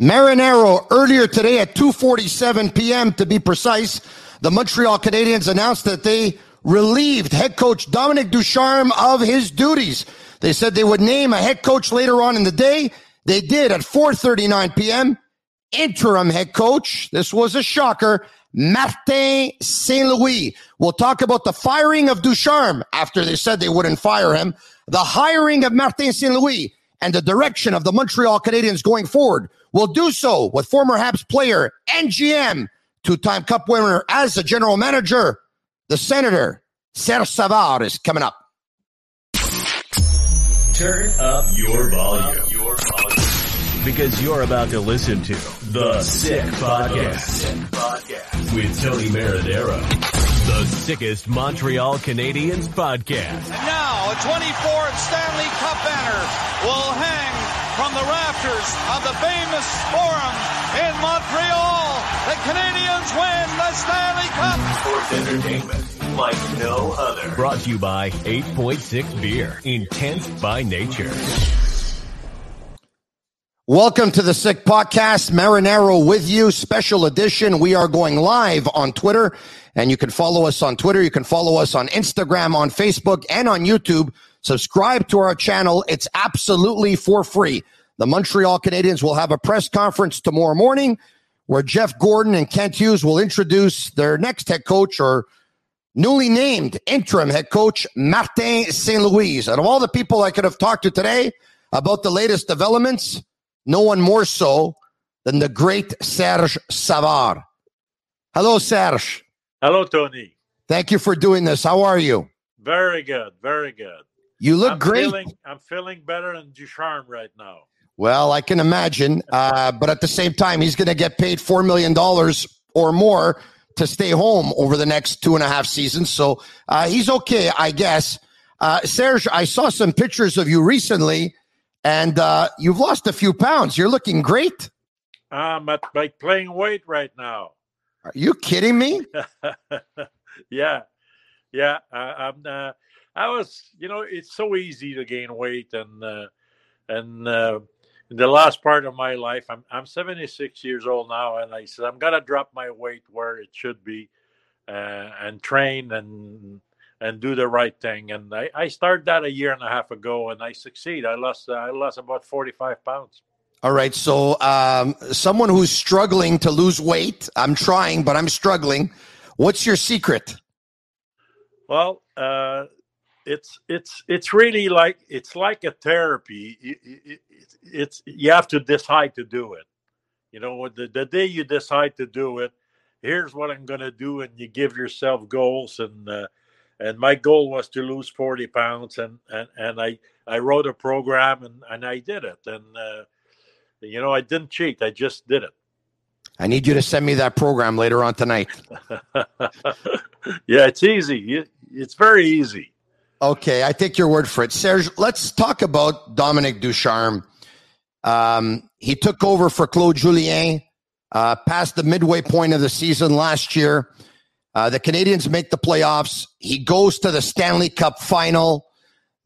Marinaro earlier today at 2:47 p.m. to be precise, the Montreal Canadiens announced that they relieved head coach Dominique Ducharme of his duties. They said they would name a head coach later on in the day. They did at 4:39 p.m. Interim head coach. This was a shocker. Martin St. Louis. We'll talk about the firing of Ducharme after they said they wouldn't fire him, the hiring of Martin St. Louis, and the direction of the Montreal Canadiens going forward. We'll do so with former Habs player and GM, two time Cup winner as a general manager, the Senator, Serge Savard, is coming up. Turn up your volume. Your volume. Because you're about to listen to The Sick Podcast with Tony Marinaro. The sickest Montreal Canadiens podcast. And now a 24th Stanley Cup banner will hang from the rafters of the famous Forum in Montreal. The Canadiens win the Stanley Cup. Sports entertainment like no other. Brought to you by 8.6 Beer. Intense by nature. Welcome to the Sick Podcast. Marinaro with you, special edition. We are going live on Twitter, and you can follow us on Twitter. You can follow us on Instagram, on Facebook, and on YouTube. Subscribe to our channel. It's absolutely for free. The Montreal Canadiens will have a press conference tomorrow morning where Jeff Gorton and Kent Hughes will introduce their next head coach or newly named interim head coach, Martin St. Louis. Out of all the people I could have talked to today about the latest developments, no one more so than the great Serge Savard. Hello, Serge. Hello, Tony. Thank you for doing this. How are you? Very good. Very good. You look I'm great. Feeling, I'm feeling better than Ducharme right now. Well, I can imagine. Uh, but at the same time, he's going to get paid $4 million or more to stay home over the next two and a half seasons. So uh, he's okay, I guess. Uh, Serge, I saw some pictures of you recently, and uh, you've lost a few pounds. You're looking great. I'm at like playing weight right now. Are you kidding me? yeah, yeah. I, I'm. Uh, I was. You know, it's so easy to gain weight, and uh, and uh, in the last part of my life, I'm I'm 76 years old now, and I said I'm gonna drop my weight where it should be, uh, and train and and do the right thing. And I, I started that a year and a half ago, and I succeed. I lost uh, I lost about 45 pounds. All right. So, um, someone who's struggling to lose weight, I'm trying, but I'm struggling. What's your secret? Well, uh, it's it's it's really like it's like a therapy. It, it, it, it's you have to decide to do it. You know, the, the day you decide to do it, here's what I'm going to do, and you give yourself goals. And uh, and my goal was to lose 40 pounds, and and and I I wrote a program, and and I did it. And uh, you know, I didn't cheat. I just did it. I need you to send me that program later on tonight. yeah, it's easy. It's very easy. Okay, I take your word for it. Serge, let's talk about Dominique Ducharme. Um, he took over for Claude Julien uh, past the midway point of the season last year. Uh, the Canadiens make the playoffs. He goes to the Stanley Cup final.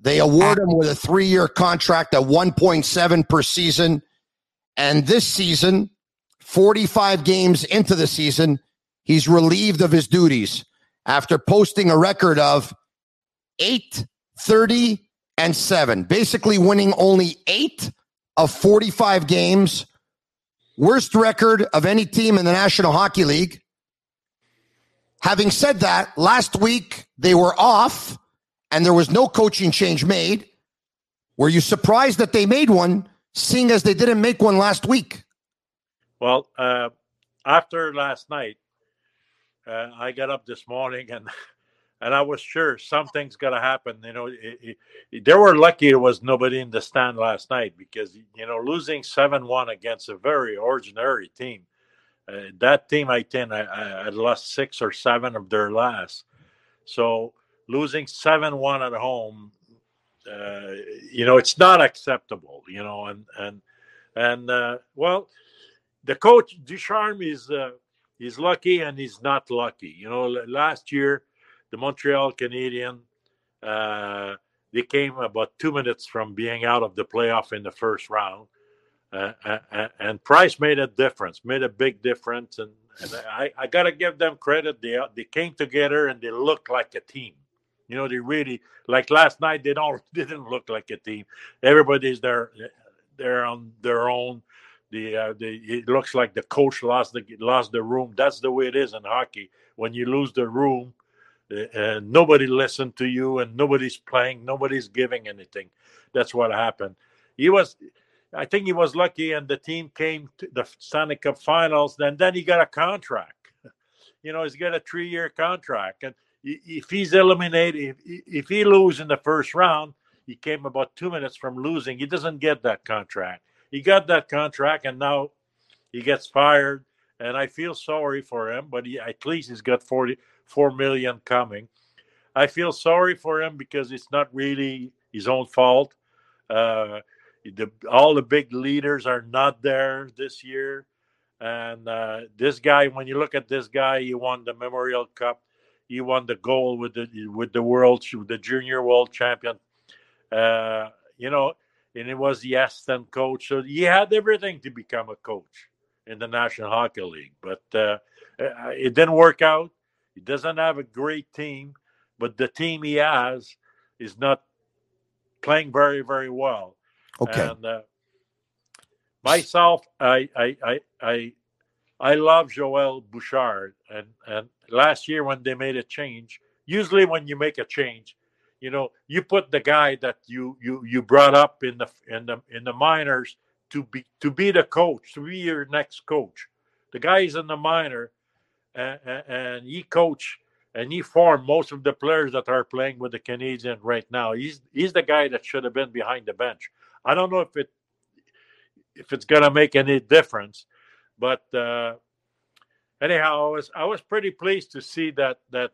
They award him with a three year contract at 1.7 per season. And this season, 45 games into the season, he's relieved of his duties after posting a record of 8, 30, and 7, basically winning only 8 of 45 games. Worst record of any team in the National Hockey League. Having said that, last week they were off and there was no coaching change made. Were you surprised that they made one, seeing as they didn't make one last week? Well, uh, after last night, uh, I got up this morning and and I was sure something's going to happen. You know, it, it, they were lucky it was nobody in the stand last night because you know losing seven one against a very ordinary team. Uh, that team, I think, I, I, lost six or seven of their last. So losing seven one at home, uh, you know, it's not acceptable. You know, and and and uh, well, the coach Ducharme is uh, he's lucky and he's not lucky. You know, last year the Montreal Canadiens uh, they came about two minutes from being out of the playoff in the first round. And Price made a difference, made a big difference, and, and I, I got to give them credit. They they came together and they looked like a team. You know, they really like last night. They don't didn't look like a team. Everybody's there, they're on their own. The, uh, the it looks like the coach lost the lost the room. That's the way it is in hockey. When you lose the room, uh, nobody listened to you, and nobody's playing, nobody's giving anything. That's what happened. He was, I think, he was lucky, and the team came to the Stanley Cup Finals. And then he got a contract. You know, he's got a three-year contract, and if he's eliminated, if, if he loses in the first round, he came about two minutes from losing. He doesn't get that contract. He got that contract, and now he gets fired. And I feel sorry for him, but he, at least he's got forty-four million coming. I feel sorry for him because it's not really his own fault. Uh, the, all the big leaders are not there this year. And uh, this guy, when you look at this guy, he won the Memorial Cup he won the gold with the with the world the junior world champion. Uh, you know, and it was the Aston coach, so he had everything to become a coach in the National Hockey League. But uh, uh, it didn't work out. He doesn't have a great team, but the team he has is not playing very very well. Okay. And uh, myself, I I I I I love Joel Bouchard, and and last year when they made a change, usually when you make a change, you know, you put the guy that you you you brought up in the in the in the minors to be to be the coach, to be your next coach. The guy is in the minor, and, and he coach and he formed most of the players that are playing with the Canadian right now. He's he's the guy that should have been behind the bench. I don't know if it if it's gonna make any difference, but uh, anyhow, I was I was pretty pleased to see that that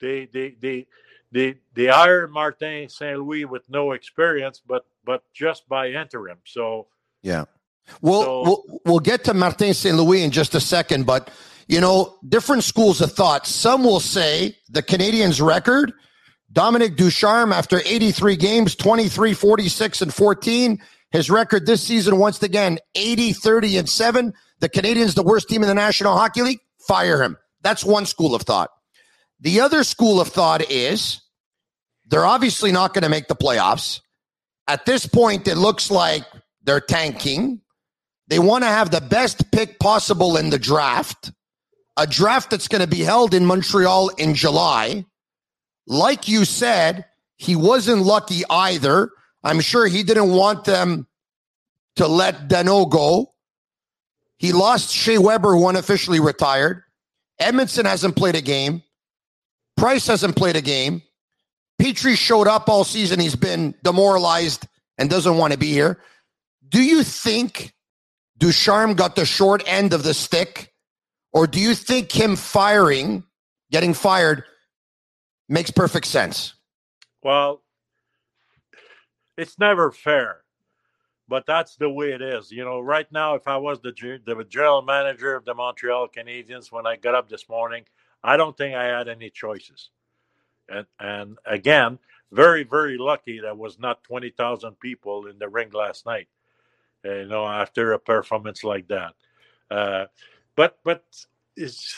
they they they they they hired Martin St. Louis with no experience, but but just by interim. So yeah, we'll so, we'll we'll get to Martin St. Louis in just a second, but you know, different schools of thought. Some will say the Canadiens' record. Dominique Ducharme, after 83 games, 23, 46, and 14. His record this season, once again, 80, 30, and 7. The Canadiens, the worst team in the National Hockey League, fire him. That's one school of thought. The other school of thought is they're obviously not going to make the playoffs. At this point, it looks like they're tanking. They want to have the best pick possible in the draft, a draft that's going to be held in Montreal in July. Like you said, he wasn't lucky either. I'm sure he didn't want them to let Danault go. He lost Shea Weber, who unofficially retired. Edmundson hasn't played a game. Price hasn't played a game. Petry showed up all season. He's been demoralized and doesn't want to be here. Do you think Ducharme got the short end of the stick? Or do you think him firing, getting fired, makes perfect sense? Well, it's never fair but that's the way it is. You know, right now, if I was the, the general manager of the Montreal Canadiens when I got up this morning, I don't think I had any choices. And and again, very very lucky that was not twenty thousand people in the ring last night. Uh, you know, after a performance like that. Uh, but but it's,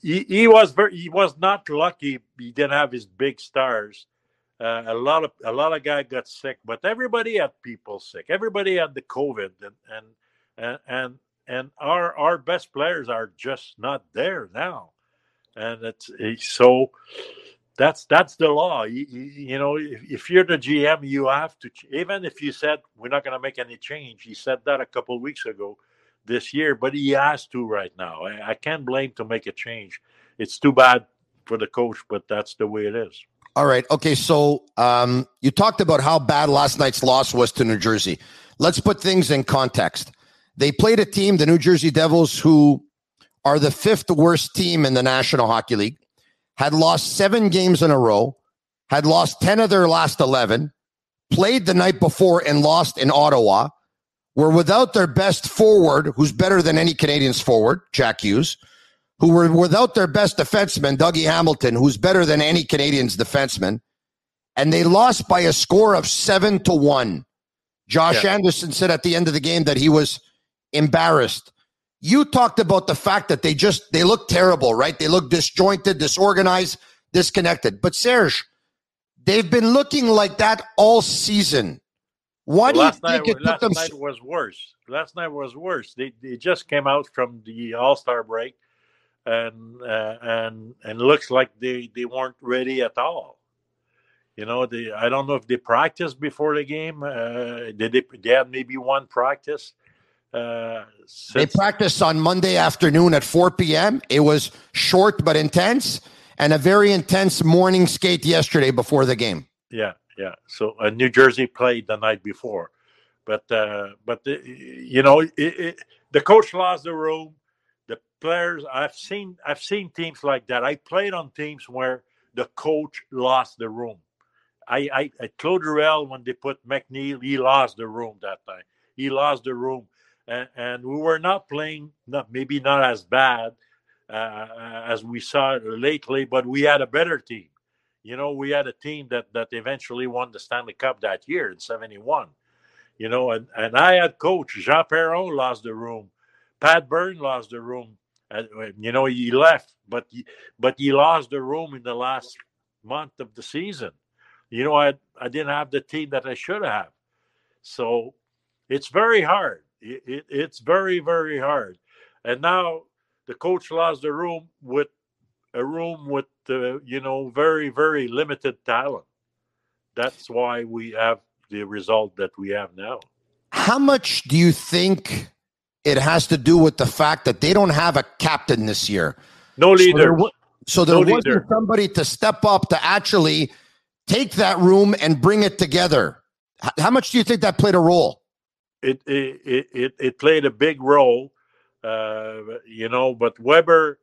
he, he was very he was not lucky. He didn't have his big stars uh, a lot of a lot of guys got sick, but everybody had people sick. Everybody had the COVID, and and and and our our best players are just not there now, and it's, so that's that's the law. You, you, know, if, if, you're the GM, you have to. Even if you said we're not going to make any change, he said that a couple of weeks ago, this year, but he has to right now. I, I can't blame to make a change. It's too bad for the coach, but that's the way it is. All right. Okay. So um, you talked about how bad last night's loss was to New Jersey. Let's put things in context. They played a team, the New Jersey Devils, who are the fifth worst team in the National Hockey League, had lost seven games in a row, had lost 10 of their last 11, played the night before and lost in Ottawa, were without their best forward, who's better than any Canadiens forward, Jack Hughes who were without their best defenseman, Dougie Hamilton, who's better than any Canadiens defenseman, and they lost by a score of seven to one. Josh yeah. Anderson said at the end of the game that he was embarrassed. You talked about the fact that they just they look terrible, right? They look disjointed, disorganized, disconnected. But Serge, they've been looking like that all season. Why well, do you think night, it took them? Last night was worse. Last night was worse. They, they just came out from the All Star break, and uh, and and looks like they they weren't ready at all. You know, they I don't know if they practiced before the game. Uh, did they? They had maybe one practice. Uh, they practiced on Monday afternoon at 4 p.m. It was short but intense, and a very intense morning skate yesterday before the game. Yeah, yeah. So uh, New Jersey played the night before, but uh, but the, you know it, it, the coach lost the room. The players I've seen I've seen teams like that. I played on teams where the coach lost the room. I, I at Claude Ruel when they put MacNeil, he lost the room that time. He lost the room, and, and we were not playing, not maybe not as bad uh, as we saw lately, but we had a better team. You know, we had a team that that eventually won the Stanley Cup that year in '71. You know, and, and I had coach Jean Perron lost the room, Pat Burns lost the room. Uh, you know, he left, but he, but he lost the room in the last month of the season. You know, I I didn't have the team that I should have. So it's very hard. It, it, it's very very hard. And now the coach lost the room with a room with uh, you know very very limited talent. That's why we have the result that we have now. How much do you think it has to do with the fact that they don't have a captain this year? No leader. So there, so there no wasn't leader. somebody to step up to actually take that room and bring it together. How much do you think that played a role? It it it, it played a big role, uh, you know. But Weber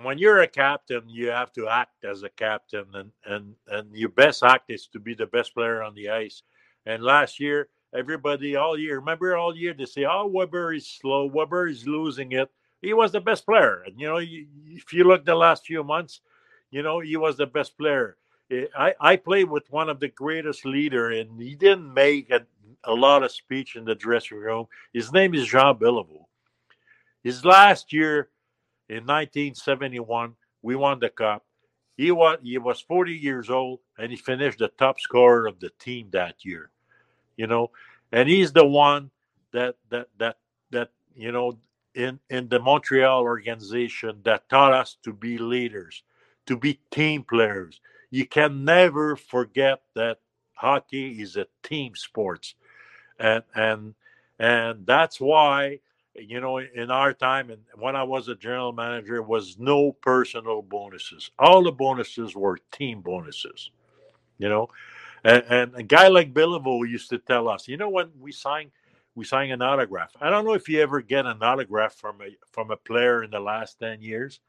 when you're a captain, you have to act as a captain, and and and your best act is to be the best player on the ice. And last year, everybody all year, remember all year, they say, "Oh, Weber is slow. Weber is losing it." He was the best player, and you know, if you look the last few months, you know, he was the best player. I I played with one of the greatest leader, and he didn't make a, a lot of speech in the dressing room. His name is Jean Beliveau. His last year in 1971, we won the cup. He was he was 40 years old and he finished the top scorer of the team that year. You know, and he's the one that that that that you know in in the Montreal organization that taught us to be leaders, to be team players. You can never forget that hockey is a team sports, and and and that's why you know, in our time and when I was a general manager, was no personal bonuses. All the bonuses were team bonuses. You know, and, and a guy like Beliveau used to tell us, you know, when we sign we sign an autograph. I don't know if you ever get an autograph from a from a player in the last ten years.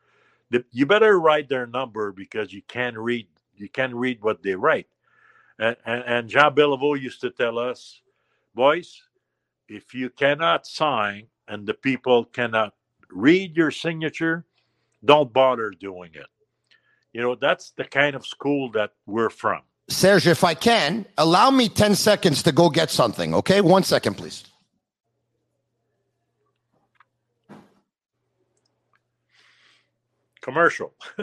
The, you better write their number because you can't read you can't read what they write. And, and, and Jean Beliveau used to tell us, boys, if you cannot sign and the people cannot read your signature, don't bother doing it. You know, that's the kind of school that we're from. Serge, if I can, allow me 10 seconds to go get something, okay? One second, please. Commercial.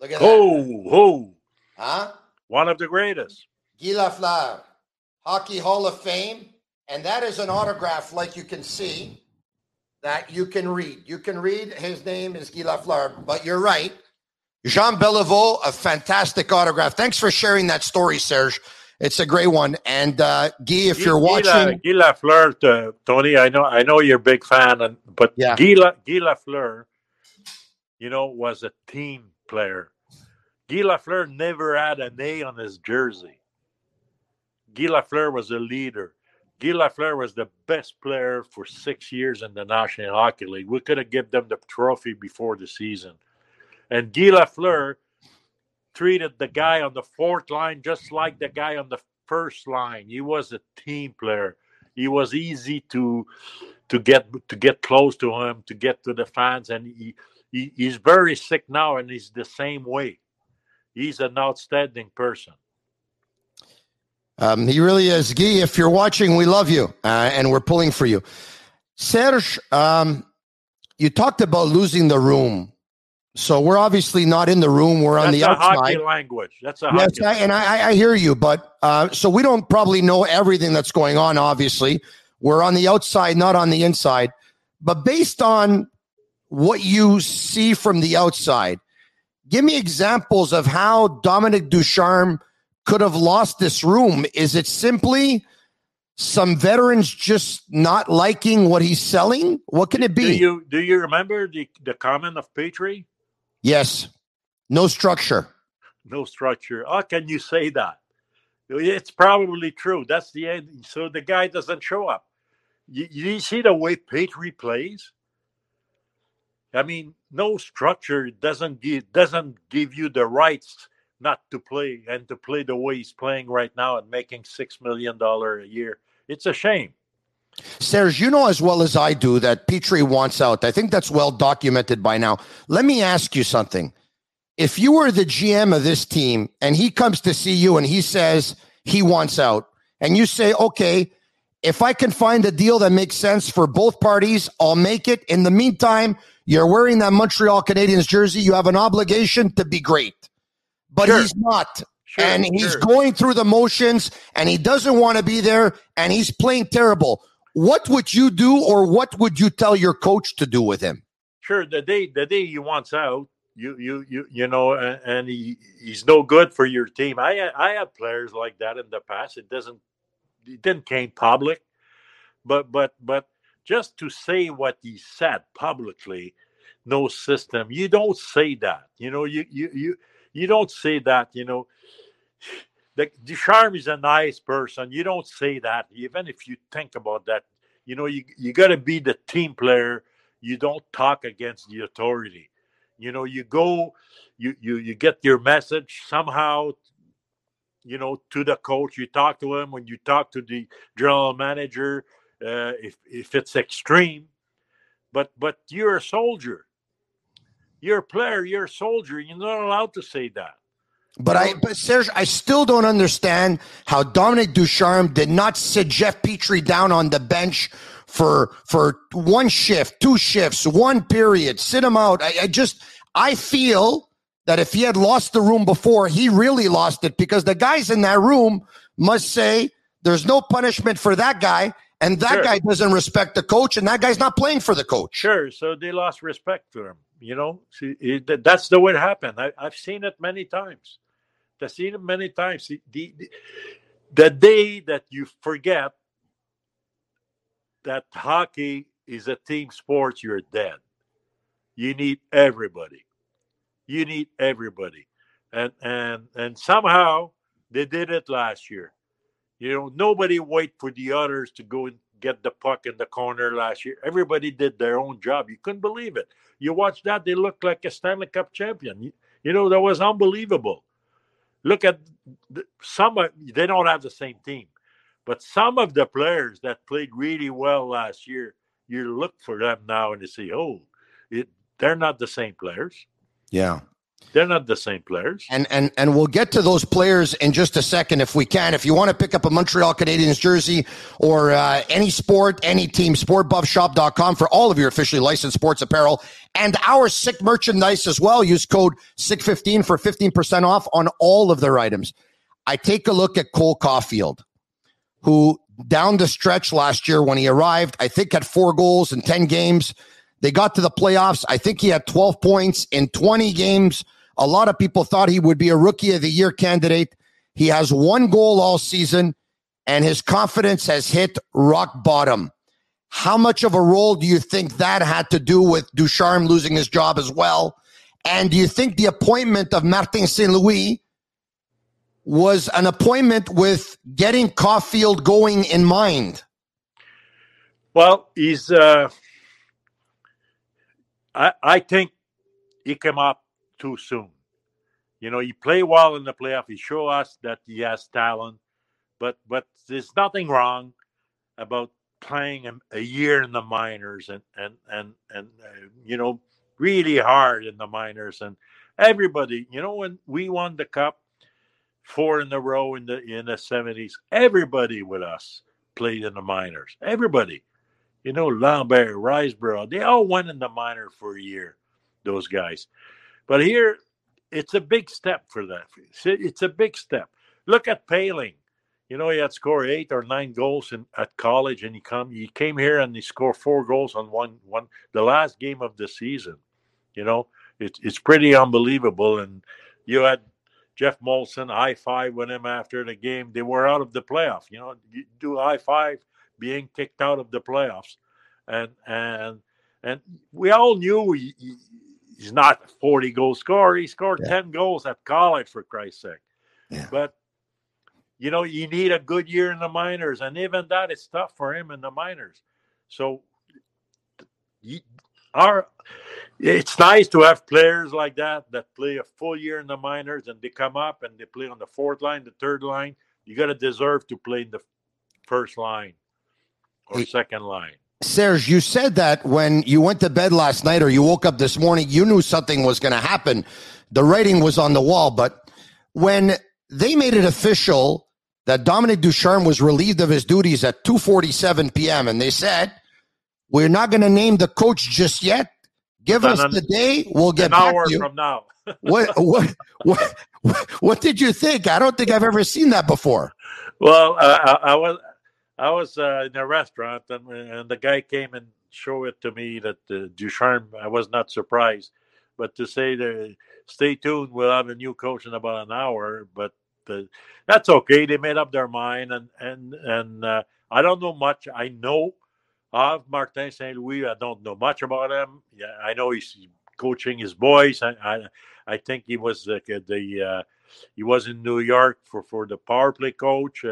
Look at oh, that. Oh, Huh? One of the greatest. Guy Lafleur, Hockey Hall of Fame. And that is an autograph, like you can see, that you can read. You can read. His name is Guy Lafleur, but you're right. Jean Beliveau, a fantastic autograph. Thanks for sharing that story, Serge. It's a great one. And uh, Guy, if you're watching, Guy Lafleur, uh, Tony, I know, I know you're a big fan, and but yeah. Guy, La, Guy Lafleur, you know, was a team player. Guy Lafleur never had an A on his jersey. Guy Lafleur was a leader. Guy Lafleur was the best player for six years in the National Hockey League. We could have given them the trophy before the season. And Guy Lafleur treated the guy on the fourth line just like the guy on the first line. He was a team player. He was easy to to get to get close to him, to get to the fans, and he, he he's very sick now, and he's the same way. he's an outstanding person. Um, he really is. Guy, if you're watching, we love you uh, and we're pulling for you. Serge, um, you talked about losing the room. So we're obviously not in the room. We're on the a outside. hockey language. That's a Yes. I, and I, I hear you, but uh, so we don't probably know everything that's going on. Obviously, we're on the outside, not on the inside. But based on what you see from the outside, give me examples of how Dominique Ducharme could have lost this room. Is it simply some veterans just not liking what he's selling? What can it do be? you do you remember the the comment of Petry? yes, no structure. No structure. How can you say that? It's probably true. That's the end. So the guy doesn't show up. You, you see the way Petry plays. I mean, no structure doesn't give doesn't give you the rights not to play and to play the way he's playing right now and making six million dollar a year. It's a shame. Serge, you know as well as I do that Petry wants out. I think that's well documented by now. Let me ask you something. If you were the GM of this team and he comes to see you and he says he wants out, and you say, okay, if I can find a deal that makes sense for both parties, I'll make it. In the meantime, you're wearing that Montreal Canadiens jersey. You have an obligation to be great. But Sure. he's not. Sure, and he's sure. going through the motions and he doesn't want to be there and he's playing terrible. What would you do or what would you tell your coach to do with him? Sure, the day the day he wants out, you you you you know, and, he he's no good for your team. I I had players like that in the past. It doesn't it didn't came public, but but but just to say what he said publicly, no system. You don't say that. You know, you you you you don't say that. You know, the Ducharme is a nice person. You don't say that, even if you think about that. You know, you you got to be the team player. You don't talk against the authority. You know, you go, you you you get your message somehow. You know, to the coach, you talk to him. When you talk to the general manager, uh, if if it's extreme, but but you're a soldier. You're a player. You're a soldier. You're not allowed to say that. But I, but Serge, I still don't understand how Dominique Ducharme did not sit Jeff Petry down on the bench for for one shift, two shifts, one period, sit him out. I, I just, I feel that if he had lost the room before, he really lost it because the guys in that room must say there's no punishment for that guy, and that Sure. guy doesn't respect the coach, and that guy's not playing for the coach. Sure. So they lost respect for him. You know, See, that's the way it happened. I, I've seen it many times. I've seen it many times. The, the, the day that you forget that hockey is a team sport, you're dead. You need everybody. You need everybody, and and and somehow they did it last year. You know, nobody wait for the others to go and get the puck in the corner last year. Everybody did their own job. You couldn't believe it. You watch that; they looked like a Stanley Cup champion. You, you know, that was unbelievable. Look at the, some. Of, they don't have the same team, but some of the players that played really well last year, you look for them now and you see, oh, it, they're not the same players. Yeah. They're not the same players. And and and we'll get to those players in just a second if we can. If you want to pick up a Montreal Canadiens jersey or uh, any sport, any team, sportbuffshop.com for all of your officially licensed sports apparel and our sick merchandise as well. Use code SICK15 for 15% off on all of their items. I take a look at Cole Caufield, who down the stretch last year when he arrived, I think had four goals in 10 games. They got to the playoffs. I think he had 12 points in 20 games. A lot of people thought he would be a rookie of the year candidate. He has one goal all season, and his confidence has hit rock bottom. How much of a role do you think that had to do with Ducharme losing his job as well? And do you think the appointment of Martin St. Louis was an appointment with getting Caufield going in mind? Well, he's. Uh, I I think he came up too soon. You know, he played well in the playoff. He showed us that he has talent, but but there's nothing wrong about playing a, a year in the minors and and and and uh, you know really hard in the minors and Everybody, you know, when we won the cup four in a row in the in the seventies, everybody with us played in the minors. Everybody, you know, Lambert, Risebrough, they all went in the minor for a year. Those guys, but here it's a big step for that. It's a big step. Look at Poehling. You know, he had scored eight or nine goals in at college, and he come he came here and he scored four goals on one one the last game of the season. You know, it's it's pretty unbelievable. And you had Jeff Molson high five with him after the game. They were out of the playoff. You know, you do high five being kicked out of the playoffs, and and and we all knew he, he, he's not a 40 goal scorer. He scored yeah. 10 goals at college, for Christ's sake. Yeah. But, you know, you need a good year in the minors. And even that is tough for him in the minors. So, you, our, it's nice to have players like that that play a full year in the minors and they come up and they play on the fourth line, the third line. You got to deserve to play in the first line or second line. Serge, you said that when you went to bed last night or you woke up this morning, you knew something was going to happen. The writing was on the wall. But when they made it official that Dominique Ducharme was relieved of his duties at 2:47 p.m., and they said, "We're not going to name the coach just yet. Give us the day. We'll get back to you." From now. what, what, what, what, did you think? I don't think I've ever seen that before. Well, uh, I, I was I was uh, in a restaurant and, and the guy came and showed it to me that uh, Ducharme. I was not surprised, but to say that stay tuned, we'll have a new coach in about an hour. But uh, that's okay. They made up their mind, and and and uh, I don't know much. I know of Martin St. Louis. I don't know much about him. Yeah, I know he's coaching his boys. I I, I think he was the, the uh, he was in New York for for the power play coach.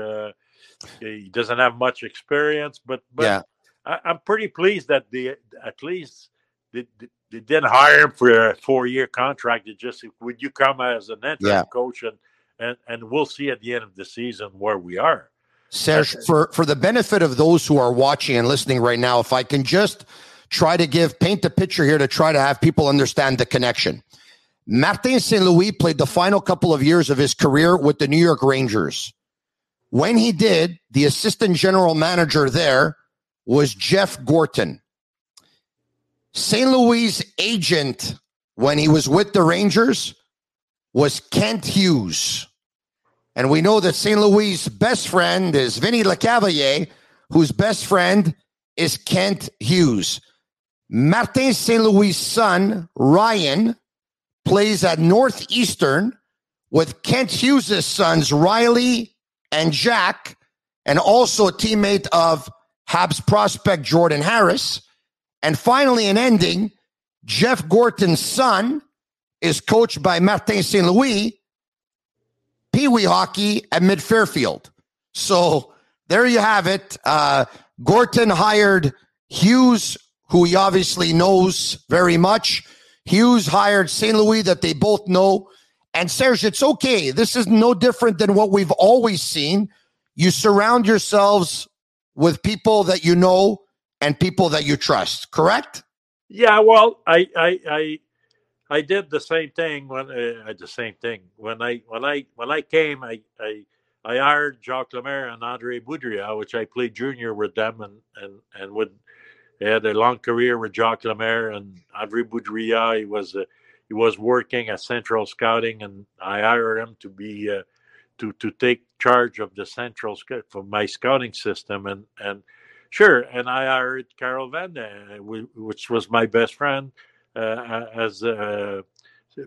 He doesn't have much experience, but but yeah. I, am pretty pleased that the at least they, they, didn't hire him for a four year contract. It just would you come as an interim yeah. coach and, and and we'll see at the end of the season where we are. Serge, for for the benefit of those who are watching and listening right now, if I can just try to give paint the picture here to try to have people understand the connection. Martin St. Louis played the final couple of years of his career with the New York Rangers. When he did, the assistant general manager there was Jeff Gorton. St. Louis' agent when he was with the Rangers was Kent Hughes. And we know that St. Louis' best friend is Vinny Lecavalier, whose best friend is Kent Hughes. Martin St. Louis' son, Ryan, plays at Northeastern with Kent Hughes' sons, Riley and Jack, and also a teammate of Habs prospect Jordan Harris. And finally, an ending Jeff Gorton's son is coached by Martin St. Louis, Pee Wee hockey at Mid Fairfield. So there you have it. Uh, Gorton hired Hughes, who he obviously knows very much. Hughes hired St. Louis, that they both know. And Serge, it's okay. This is no different than what we've always seen. You surround yourselves with people that you know and people that you trust, correct? Yeah, well, I I I, I did the same thing when uh, the same thing when I when I when I came I I I hired Jacques Lemaire and Andre Boudrias, which I played junior with them and and and would had a long career with Jacques Lemaire and Andre Boudrias. He was a he was working at Central Scouting, and I hired him to be uh, to to take charge of the Central for my scouting system, and and sure, and I hired Carol Vadnais, which was my best friend uh, as a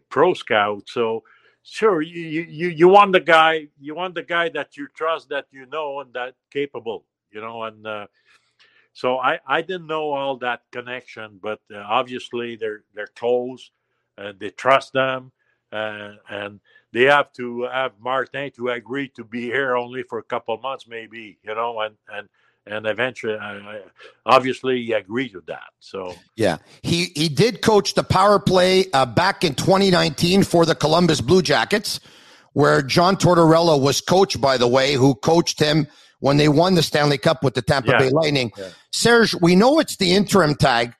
pro scout. So sure, you you you want the guy, you want the guy that you trust, that you know, and that capable, you know, and. Uh, so I, I didn't know all that connection, but uh, obviously they're they're close and they trust them, uh, and they have to have Martin to agree to be here only for a couple of months, maybe you know, and and and eventually, uh, obviously, he agreed to that. So yeah, he he did coach the power play uh, back in 2019 for the Columbus Blue Jackets, where John Tortorella was coach, by the way, who coached him when they won the Stanley Cup with the Tampa yeah. Bay Lightning. Yeah. Serge, we know it's the interim tag,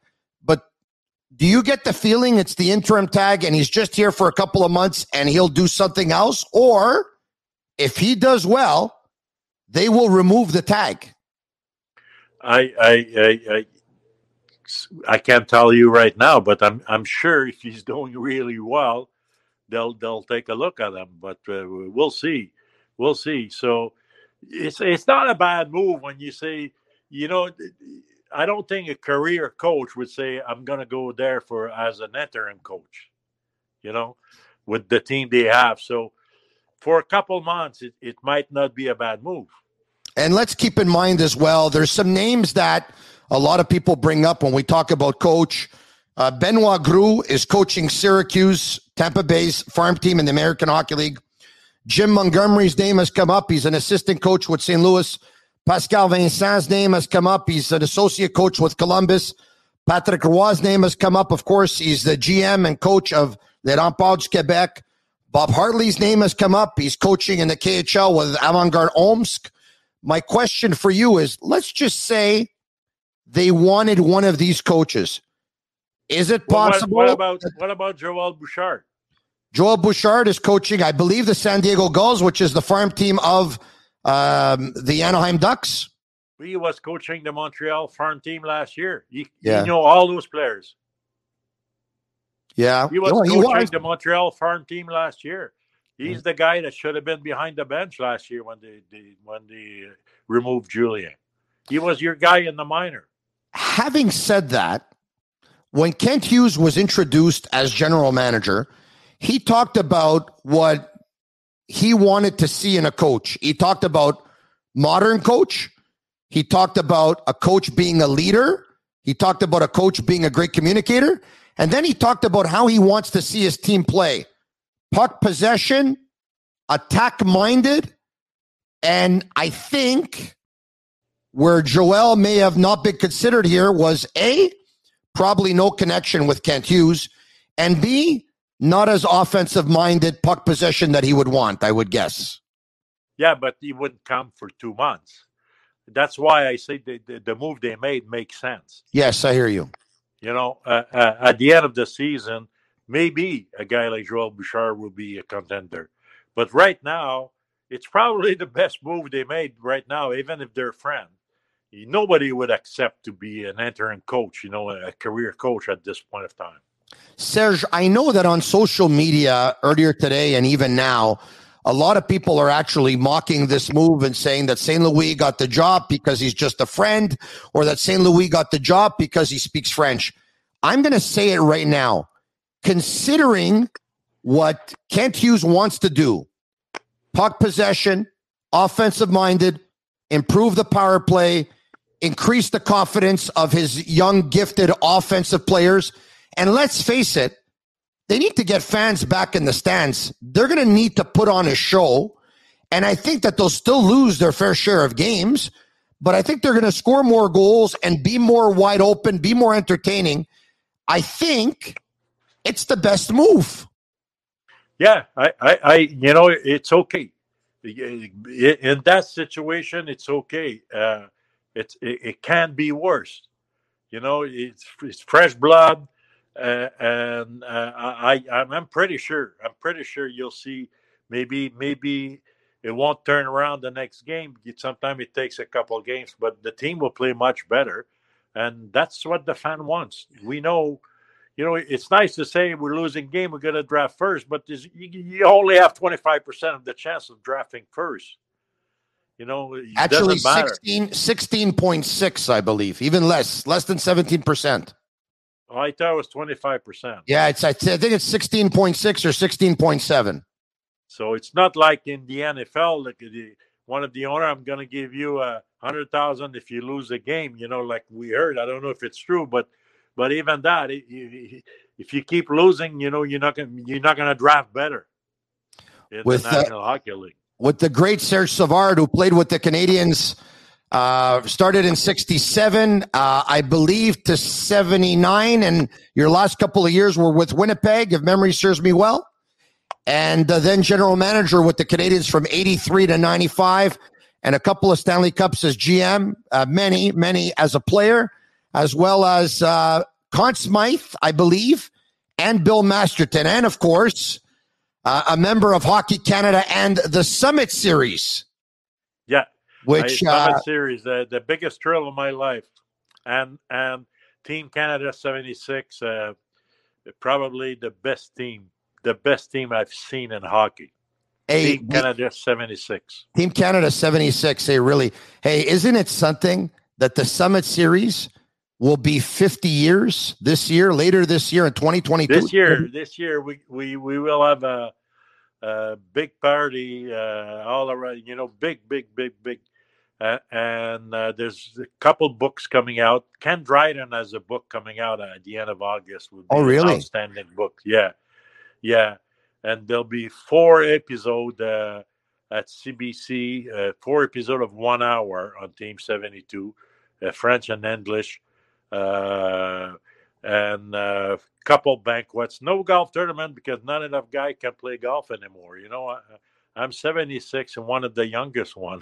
do you get the feeling it's the interim tag and he's just here for a couple of months and he'll do something else? Or if he does well, they will remove the tag. I I I, I, I can't tell you right now, but I'm I'm sure if he's doing really well, they'll they'll take a look at him. But uh, we'll see, we'll see. So it's it's not a bad move when you say, you know, I don't think a career coach would say I'm going to go there for as an interim coach. You know, with the team they have. So for a couple months, it, it might not be a bad move. And let's keep in mind as well, there's some names that a lot of people bring up when we talk about coach. Uh, Benoit Groulx is coaching Syracuse, Tampa Bay's farm team in the American Hockey League. Jim Montgomery's name has come up. He's an assistant coach with St. Louis. Pascal Vincent's name has come up. He's an associate coach with Columbus. Patrick Roy's name has come up. Of course, he's the GM and coach of the Remparts Quebec. Bob Hartley's name has come up. He's coaching in the KHL with Avangard Omsk. My question for you is let's just say they wanted one of these coaches. Is it possible? Well, what, what, about what about Joel Bouchard? Joel Bouchard is coaching, I believe, the San Diego Gulls, which is the farm team of um, the Anaheim Ducks. He was coaching the Montreal farm team last year. You, yeah. you know all those players. Yeah. He was coaching he was. the Montreal farm team last year. He's mm-hmm. the guy that should have been behind the bench last year when they, they when they removed Julien. He was your guy in the minor. Having said that, when Kent Hughes was introduced as general manager, he talked about what he wanted to see in a coach. He talked about modern coach. He talked about a coach being a leader. He talked about a coach being a great communicator. And then he talked about how he wants to see his team play puck possession, attack minded. And I think where Joel may have not been considered here was A, probably no connection with Kent Hughes, and B, not as offensive minded puck possession that he would want, I would guess. Yeah, but he wouldn't come for two months. That's why I say the, the, the move they made makes sense. Yes, I hear you. You know, uh, uh, at the end of the season, maybe a guy like Joel Bouchard will be a contender. But right now, it's probably the best move they made right now, even if they're friends. Nobody would accept to be an interim coach, you know, a career coach at this point of time. Serge, I know that on social media earlier today and even now, a lot of people are actually mocking this move and saying that St. Louis got the job because he's just a friend or that St. Louis got the job because he speaks French. I'm going to say it right now. Considering what Kent Hughes wants to do, puck possession, offensive minded, improve the power play, increase the confidence of his young, gifted offensive players – and let's face it, they need to get fans back in the stands. They're going to need to put on a show. And I think that they'll still lose their fair share of games, but I think they're going to score more goals and be more wide open, be more entertaining. I think it's the best move. Yeah, I, I, I you know, it's okay. In that situation, it's okay. Uh, it's it, it can be worse. You know, it's, it's fresh blood uh, and uh, I, I'm pretty sure. I'm pretty sure you'll see. Maybe, maybe it won't turn around the next game. Sometimes it takes a couple of games, but the team will play much better, and that's what the fan wants. We know, you know, it's nice to say we're losing game, we're going to draft first, but you, you only have twenty five percent of the chance of drafting first. You know, actually 16, 16.6, I believe, even less, less than seventeen percent. I thought it was 25%. Yeah, it's I, think it's 16.6 or 16.7. So it's not like in the NFL, like the, one of the owner, I'm going to give you a hundred thousand if you lose a game. You know, like we heard. I don't know if it's true, but but even that, if you keep losing, you know, you're not going you're not going to draft better in with the National uh, Hockey League. With the great Serge Savard, who played with the Canadiens uh, started in 67, uh, I believe, to 79. And your last couple of years were with Winnipeg, if memory serves me well. And uh, then general manager with the Canadiens from 83 to 95, and a couple of Stanley Cups as GM, uh, many, many as a player, as well as uh, Conn Smythe, I believe, and Bill Masterton, and of course, uh, a member of Hockey Canada and the Summit Series. Yeah, which Summit uh, Series, the, the biggest thrill of my life, and and Team Canada '76, uh, probably the best team, the best team I've seen in hockey. Hey, Team Canada 76. Team Canada 76. Hey, really? Hey, isn't it something that the Summit Series will be 50 years this year, later this year in 2022? This year, this year, we, we, we will have a, a big party uh, all around, you know, big, big, big, big. Uh, and uh, there's a couple books coming out. Ken Dryden has a book coming out at the end of August. oh, really? outstanding book. Yeah. Yeah and there'll be four episodes uh, at CBC, uh, four episodes of one hour on Team 72, uh, French and English, uh, and a uh, couple banquets. No golf tournament because not enough guy can play golf anymore. You know, I, am 76 and one of the youngest one.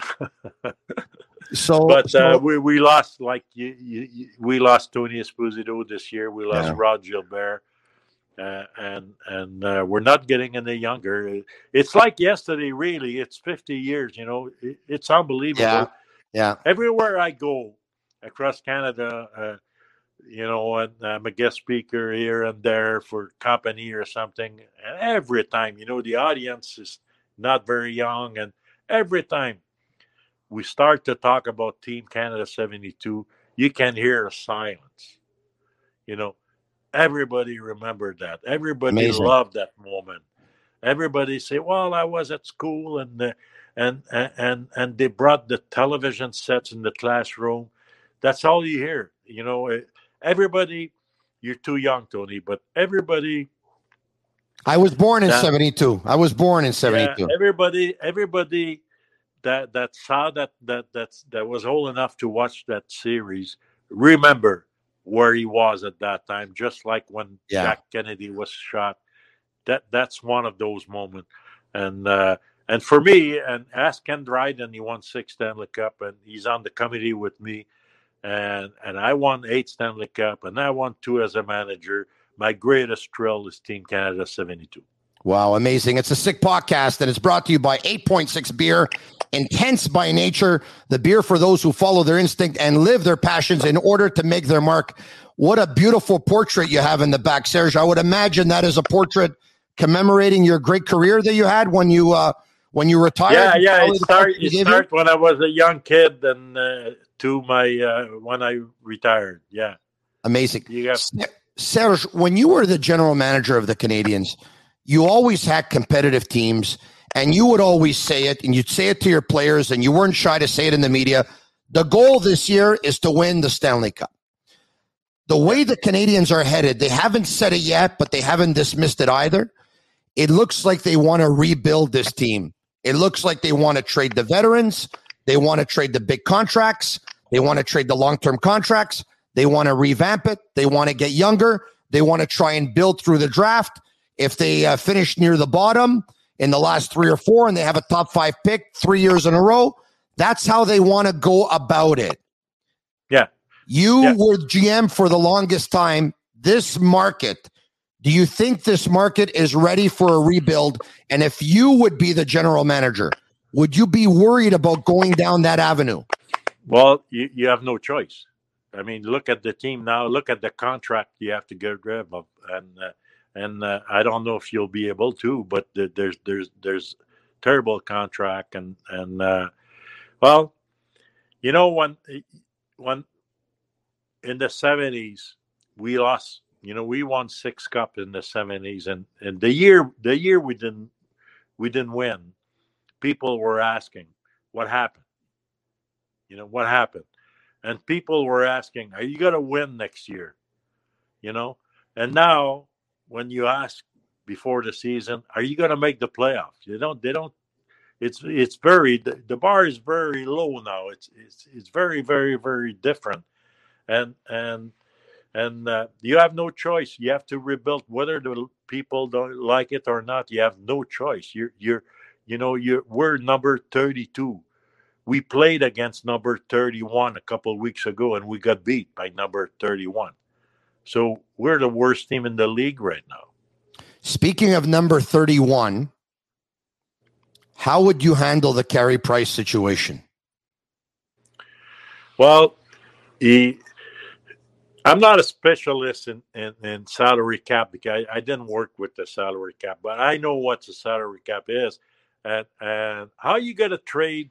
so, but uh, we we lost like you, you, we lost Tony Esposito this year. We lost yeah. Rod Gilbert uh, and and uh, we're not getting any younger. It's like yesterday, really. It's 50 years. You know, it, it's unbelievable. Yeah, yeah. Everywhere I go across Canada, uh, you know, and I'm a guest speaker here and there for company or something. And every time, you know, the audience is not very young, and every time we start to talk about Team Canada 72, you can hear a silence. You know, Everybody remembered that. Everybody Amazing. loved that moment. Everybody say, "Well, I was at school, and uh, and and and they brought the television sets in the classroom." That's all you hear. You know, eh, everybody. You're too young, Tony, but everybody. I was born in '72. I was born in '72. Yeah, everybody, everybody that that saw that that that's that was old enough to watch that series remember where he was at that time, just like when yeah. Jack Kennedy was shot. That that's one of those moments, and uh, and for me, and ask Ken Dryden, he won six Stanley Cup, and he's on the committee with me, and and I won eight Stanley Cup, and I won two as a manager. My greatest thrill is Team Canada '72. Wow, amazing. It's a sick podcast, and it's brought to you by 8.6 Beer, intense by nature, the beer for those who follow their instinct and live their passions in order to make their mark. What a beautiful portrait you have in the back, Serge. I would imagine that is a portrait commemorating your great career that you had when you uh, when you retired. Yeah, yeah. It started start when I was a young kid, and uh, to my uh, when I retired. Yeah, amazing. You got- Serge, when you were the general manager of the Canadiens, you always had competitive teams and you would always say it and you'd say it to your players and you weren't shy to say it in the media. The goal this year is to win the Stanley Cup. The way the Canadiens are headed, they haven't said it yet, but they haven't dismissed it either. It looks like they want to rebuild this team. It looks like they want to trade the veterans. They want to trade the big contracts. They want to trade the long term contracts. They want to revamp it. They want to get younger. They want to try and build through the draft. If they uh, finish near the bottom in the last three or four and they have a top five pick three years in a row, that's how they want to go about it. Yeah. You yeah. were GM for the longest time. This market, do you think this market is ready for a rebuild? And if you would be the general manager, would you be worried about going down that avenue? Well, you, you have no choice. I mean, look at the team now. Look at the contract you have to get rid of, and uh, and uh, I don't know if you'll be able to, but there's there's there's terrible contract and and uh, well, you know when when in the seventies we lost, you know we won six cup in the seventies, and and the year the year we didn't we didn't win, people were asking what happened, you know what happened, and people were asking, are you going to win next year, you know, and now when you ask before the season, are you going to make the playoffs? They don't. They don't. It's it's very the, bar is very low now. It's it's it's very very very different, and and and uh, you have no choice. You have to rebuild whether the people don't like it or not. You have no choice. You're you're you know you're we're number thirty two. We played against number thirty one a couple weeks ago, and we got beat by number thirty one. So we're the worst team in the league right now. Speaking of number 31, how would you handle the Carey Price situation? Well, he, I'm not a specialist in, in, in salary cap because I, I, didn't work with the salary cap, but I know what the salary cap is and, and how you get to trade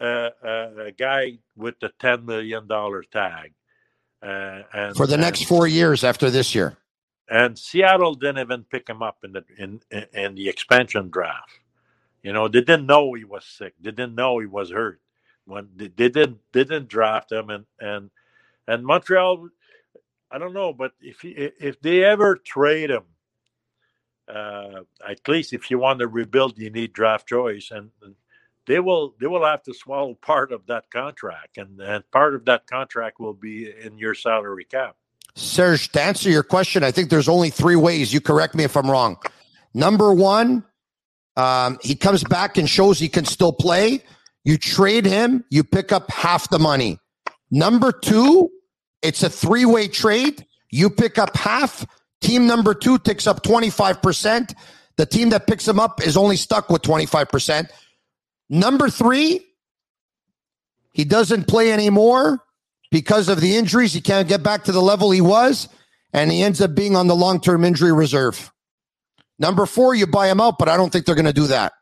uh, a guy with the $10 million tag. Uh, and, For the next and, four years after this year. And Seattle didn't even pick him up in the in, in the expansion draft. You know, they didn't know he was sick. They didn't know he was hurt when they, they didn't they didn't draft him and and and Montreal I don't know but if he, if they ever trade him uh, at least if you want to rebuild you need draft choice and, and, they will they will have to swallow part of that contract and and part of that contract will be in your salary cap Serge to answer your question I think there's only three ways you correct me if I'm wrong number one um, he comes back and shows he can still play you trade him, you pick up half the money. Number two, it's a three way trade. You pick up half. Team number two takes up 25%. The team that picks him up is only stuck with 25%. Number three, he doesn't play anymore because of the injuries. He can't get back to the level he was, and he ends up being on the long term injury reserve. Number four, you buy him out, but I don't think they're going to do that.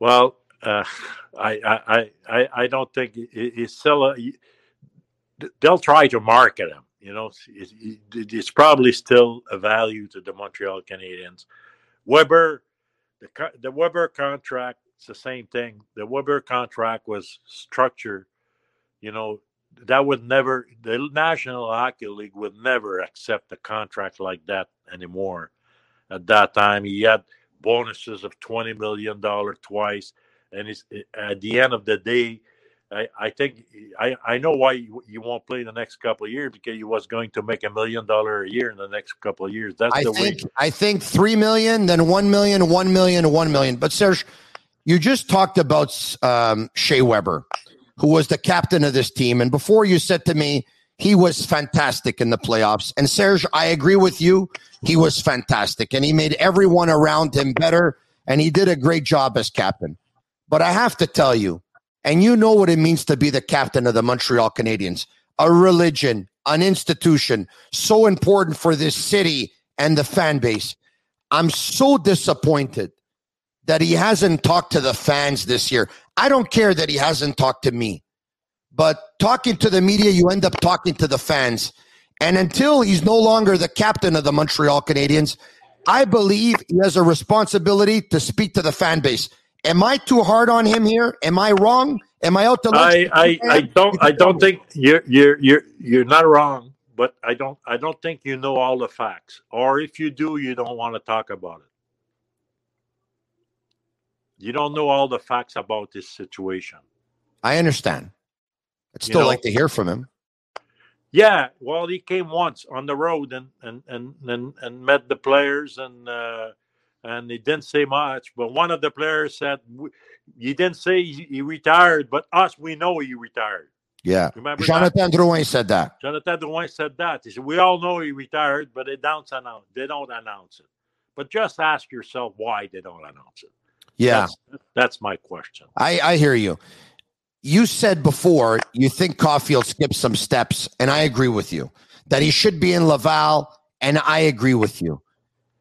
Well, uh, I, I, I, I don't think it's still. A, they'll try to market him. You know, it's, it's probably still a value to the Montreal Canadiens. Weber, the the Weber contract, it's the same thing. The Weber contract was structured. You know, that would never. The National Hockey League would never accept a contract like that anymore. At that time, he had bonuses of twenty million dollar twice, and it's at the end of the day. I, I think I, I know why you, you won't play the next couple of years because you was going to make a million dollar a year in the next couple of years. That's I the think, way. I think three million, then one million, one million, one million. But Serge, you just talked about um, Shea Weber, who was the captain of this team, and before you said to me he was fantastic in the playoffs. And Serge, I agree with you. He was fantastic and he made everyone around him better and he did a great job as captain. But I have to tell you, and you know what it means to be the captain of the Montreal Canadiens, a religion, an institution so important for this city and the fan base. I'm so disappointed that he hasn't talked to the fans this year. I don't care that he hasn't talked to me. But talking to the media, you end up talking to the fans. And until he's no longer the captain of the Montreal Canadiens, I believe he has a responsibility to speak to the fan base. Am I too hard on him here? Am I wrong? Am I out to I, I, I don't I don't think you're you're you're you're not wrong, but I don't I don't think you know all the facts. Or if you do, you don't want to talk about it. You don't know all the facts about this situation. I understand. I'd still you know? like to hear from him. Yeah, well, he came once on the road and and and and, and met the players and uh, and he didn't say much. But one of the players said, he didn't say he retired, but us, we know he retired." Yeah, remember Jonathan that? Drouin said that. Jonathan Drouin said that. He said, "We all know he retired, but they don't announce. They don't announce it. But just ask yourself why they don't announce it." Yeah, that's, that's my question. I I hear you you said before you think Caufield skipped some steps, and I agree with you that he should be in Laval, and I agree with you.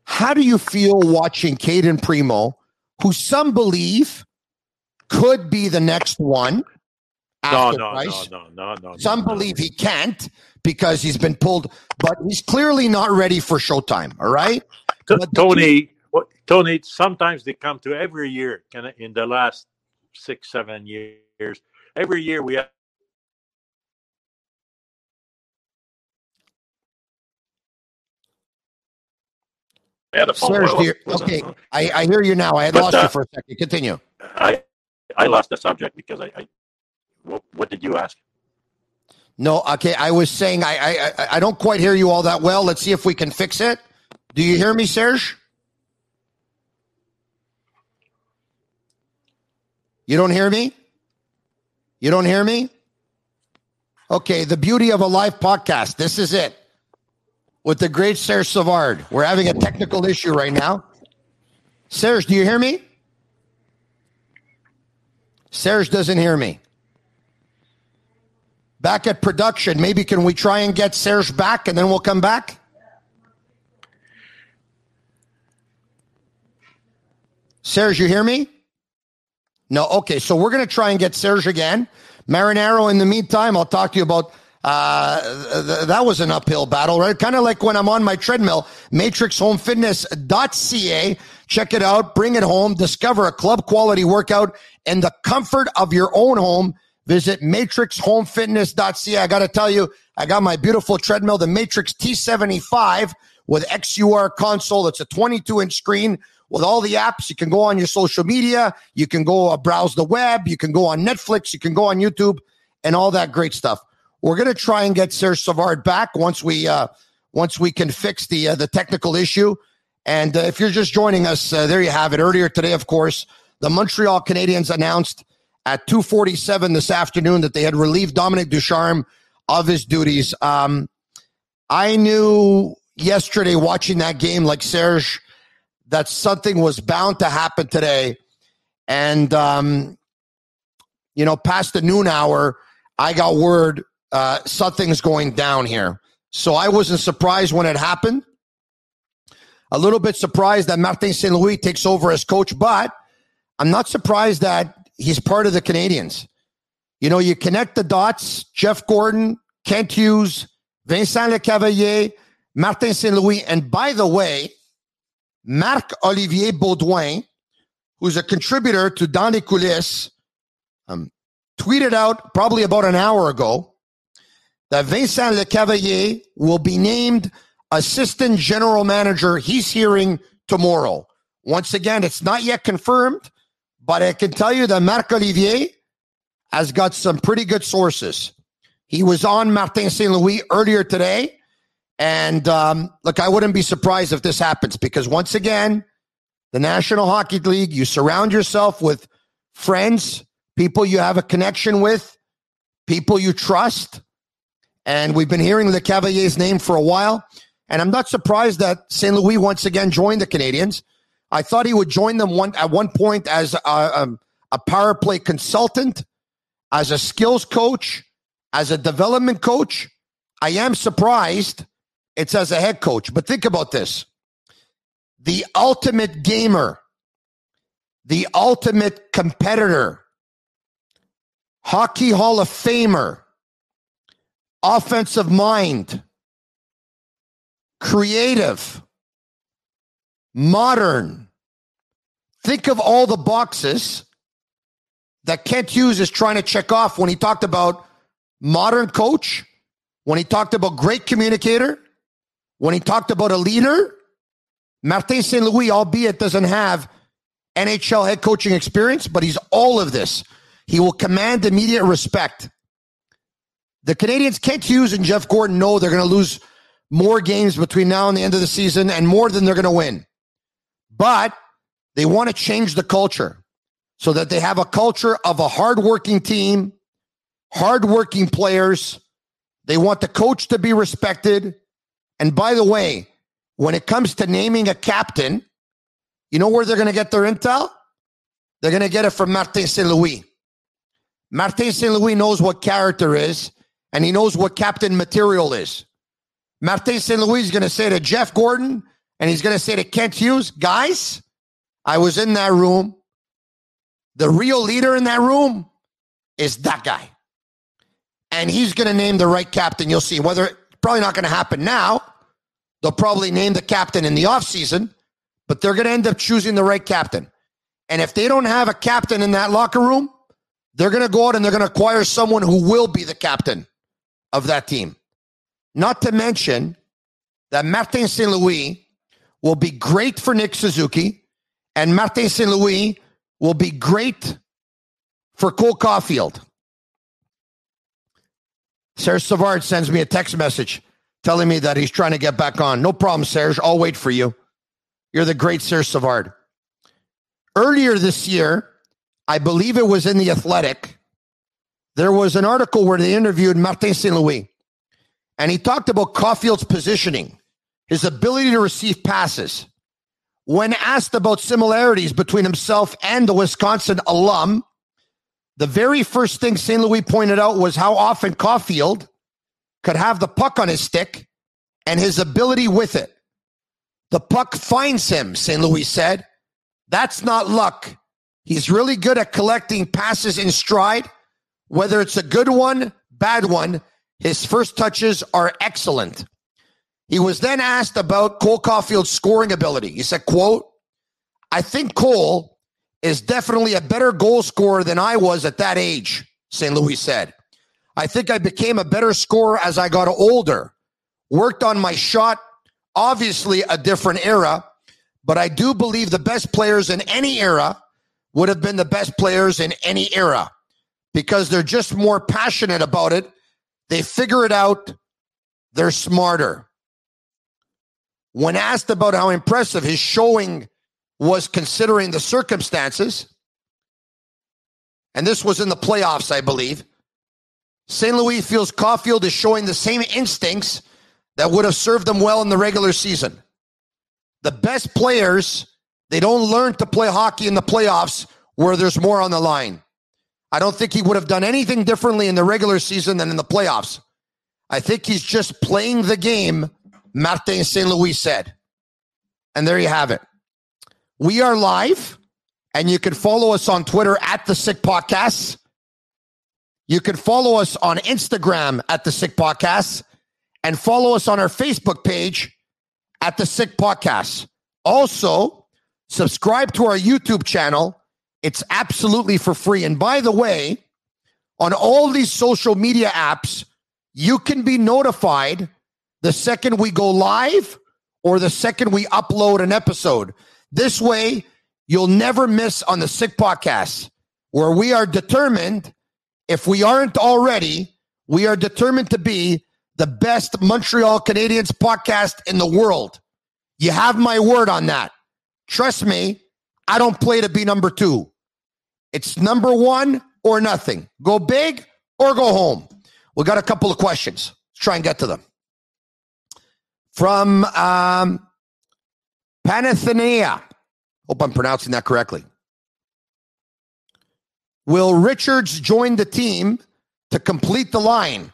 How do you feel watching Cayden Primeau, who some believe could be the next one? No, no, no, no, no, no. Some no, believe no. he can't because he's been pulled, but he's clearly not ready for Showtime. All right, T- Tony. Tony, sometimes they come to every year in the last six, seven years years. Every year we have Serge, dear, okay, I, I hear you now. I had but, lost uh, you for a second. Continue. I I lost the subject because I, I what, what did you ask? No, okay. I was saying I, I I don't quite hear you all that well. Let's see if we can fix it. Do you hear me, Serge? You don't hear me? You don't hear me? Okay, the beauty of a live podcast. This is it. With the great Serge Savard. We're having a technical issue right now. Serge, do you hear me? Serge doesn't hear me. Back at production, maybe can we try and get Serge back and then we'll come back? Serge, you hear me? No. Okay, so we're going to try and get Serge again. Marinaro, in the meantime, I'll talk to you about. Uh, th- that was an uphill battle, right? Kind of like when I'm on my treadmill, matrixhomefitness.ca. Check it out, bring it home, discover a club quality workout in the comfort of your own home. Visit matrixhomefitness.ca. I got to tell you, I got my beautiful treadmill, the Matrix T75 with XUR console. It's a 22 inch screen with all the apps. You can go on your social media. You can go uh, browse the web. You can go on Netflix. You can go on YouTube and all that great stuff. We're going to try and get Serge Savard back once we uh, once we can fix the uh, the technical issue. And uh, if you're just joining us, uh, there you have it. Earlier today, of course, the Montreal Canadiens announced at 2:47 this afternoon that they had relieved Dominique Ducharme of his duties. Um, I knew yesterday watching that game, like Serge, that something was bound to happen today. And, um, you know, past the noon hour, I got word uh, something's going down here. So I wasn't surprised when it happened. A little bit surprised that Martin St. Louis takes over as coach, but I'm not surprised that he's part of the Canadiens. You know, you connect the dots Jeff Gorton, Kent Hughes, Vincent Lecavalier, Martin St. Louis. And by the way, Marc Olivier Baudouin, who's a contributor to Dans les Coulisses, um, tweeted out probably about an hour ago that Vincent Lecavalier will be named assistant general manager. He's hearing tomorrow. Once again, it's not yet confirmed, but I can tell you that Marc Olivier has got some pretty good sources. He was on Martin St. Louis earlier today and um, look, I wouldn't be surprised if this happens because once again, the National Hockey League, you surround yourself with friends, people you have a connection with, people you trust. And we've been hearing Lecavalier's name for a while. And I'm not surprised that St. Louis once again joined the Canadiens. I thought he would join them one at one point as a, a, um, a power play consultant, as a skills coach, as a development coach. I am surprised it's as a head coach. But think about this the ultimate gamer, the ultimate competitor, Hockey Hall of Famer, offensive mind, creative, modern. Think of all the boxes that Kent Hughes is trying to check off when he talked about modern coach, when he talked about great communicator, when he talked about a leader, Martin St. Louis, albeit doesn't have NHL head coaching experience, but he's all of this. He will command immediate respect. The Canadiens, Kent Hughes and Jeff Gorton know they're going to lose more games between now and the end of the season and more than they're going to win. But they want to change the culture so that they have a culture of a hardworking team, hardworking players. They want the coach to be respected. And by the way, when it comes to naming a captain, you know where they're going to get their intel? They're going to get it from Martin St. Louis. Martin St. Louis knows what character is, and he knows what captain material is. Martin St. Louis is going to say to Jeff Gorton and he's going to say to Kent Hughes, guys, I was in that room. The real leader in that room is that guy. And he's going to name the right captain. You'll see whether it's Probably not going to happen now. They'll probably name the captain in the offseason, but they're going to end up choosing the right captain. And if they don't have a captain in that locker room, they're going to go out and they're going to acquire someone who will be the captain of that team. Not to mention that Martin St. Louis will be great for Nick Suzuki, and Martin St. Louis will be great for Cole Caufield. Serge Savard sends me a text message telling me that he's trying to get back on. No problem, Serge. I'll wait for you. You're the great Serge Savard. Earlier this year, I believe it was in The Athletic, there was an article where they interviewed Martin St. Louis, and he talked about Caufield's positioning, his ability to receive passes. When asked about similarities between himself and the Wisconsin alum, the very first thing St. Louis pointed out was how often Caulfield could have the puck on his stick and his ability with it. The puck finds him, St. Louis said. That's not luck. He's really good at collecting passes in stride. Whether it's a good one, bad one, his first touches are excellent. He was then asked about Cole Caufield's scoring ability. He said, quote, I think Cole is definitely a better goal scorer than I was at that age, St. Louis said. I think I became a better scorer as I got older, worked on my shot, obviously a different era, but I do believe the best players in any era would have been the best players in any era because they're just more passionate about it. They figure it out. They're smarter. When asked about how impressive his showing was considering the circumstances, and this was in the playoffs, I believe, St. Louis feels Caufield is showing the same instincts that would have served them well in the regular season. The best players, they don't learn to play hockey in the playoffs where there's more on the line. I don't think he would have done anything differently in the regular season than in the playoffs. I think he's just playing the game, Martin St. Louis said. And there you have it. We are live, and you can follow us on Twitter at the Sick Podcasts. You can follow us on Instagram at the Sick Podcasts and follow us on our Facebook page at the Sick Podcasts. Also, subscribe to our YouTube channel it's absolutely for free. And by the way, on all these social media apps, you can be notified the second we go live or the second we upload an episode. This way, you'll never miss on the Sick Podcast, where we are determined, if we aren't already, we are determined to be the best Montreal Canadiens podcast in the world. You have my word on that. Trust me, I don't play to be number two. It's number one or nothing. Go big or go home. We got a couple of questions. Let's try and get to them. From um, Panathenea. Hope I'm pronouncing that correctly. Will Richards join the team to complete the line?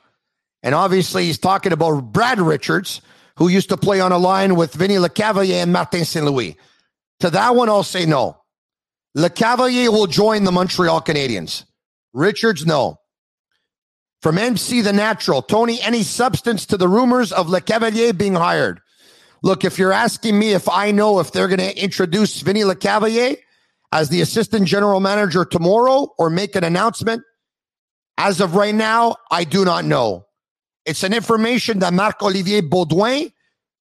And obviously, he's talking about Brad Richards, who used to play on a line with Vinny Lecavalier and Martin St. Louis. To that one, I'll say no. Lecavalier will join the Montreal Canadiens. Richards, no. From MC The Natural, Tony, any substance to the rumors of Lecavalier being hired? Look, if you're asking me if I know if they're going to introduce Vinny Lecavalier as the assistant general manager tomorrow or make an announcement, as of right now, I do not know. It's an information that Marc Olivier Baudouin,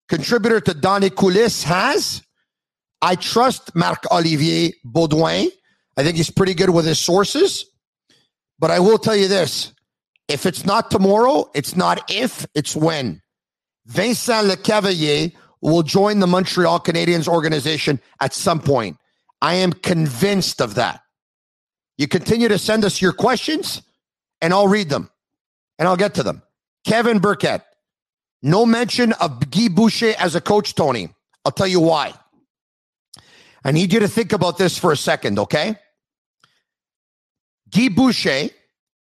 contributor to Dans les Coulisses, has. I trust Marc Olivier Baudouin. I think he's pretty good with his sources. But I will tell you this if it's not tomorrow, it's not if, it's when. Vincent Lecavalier will join the Montreal Canadiens organization at some point. I am convinced of that. You continue to send us your questions, and I'll read them and I'll get to them. Kevin Burkett, no mention of Guy Boucher as a coach, Tony. I'll tell you why. I need you to think about this for a second, okay? Guy Boucher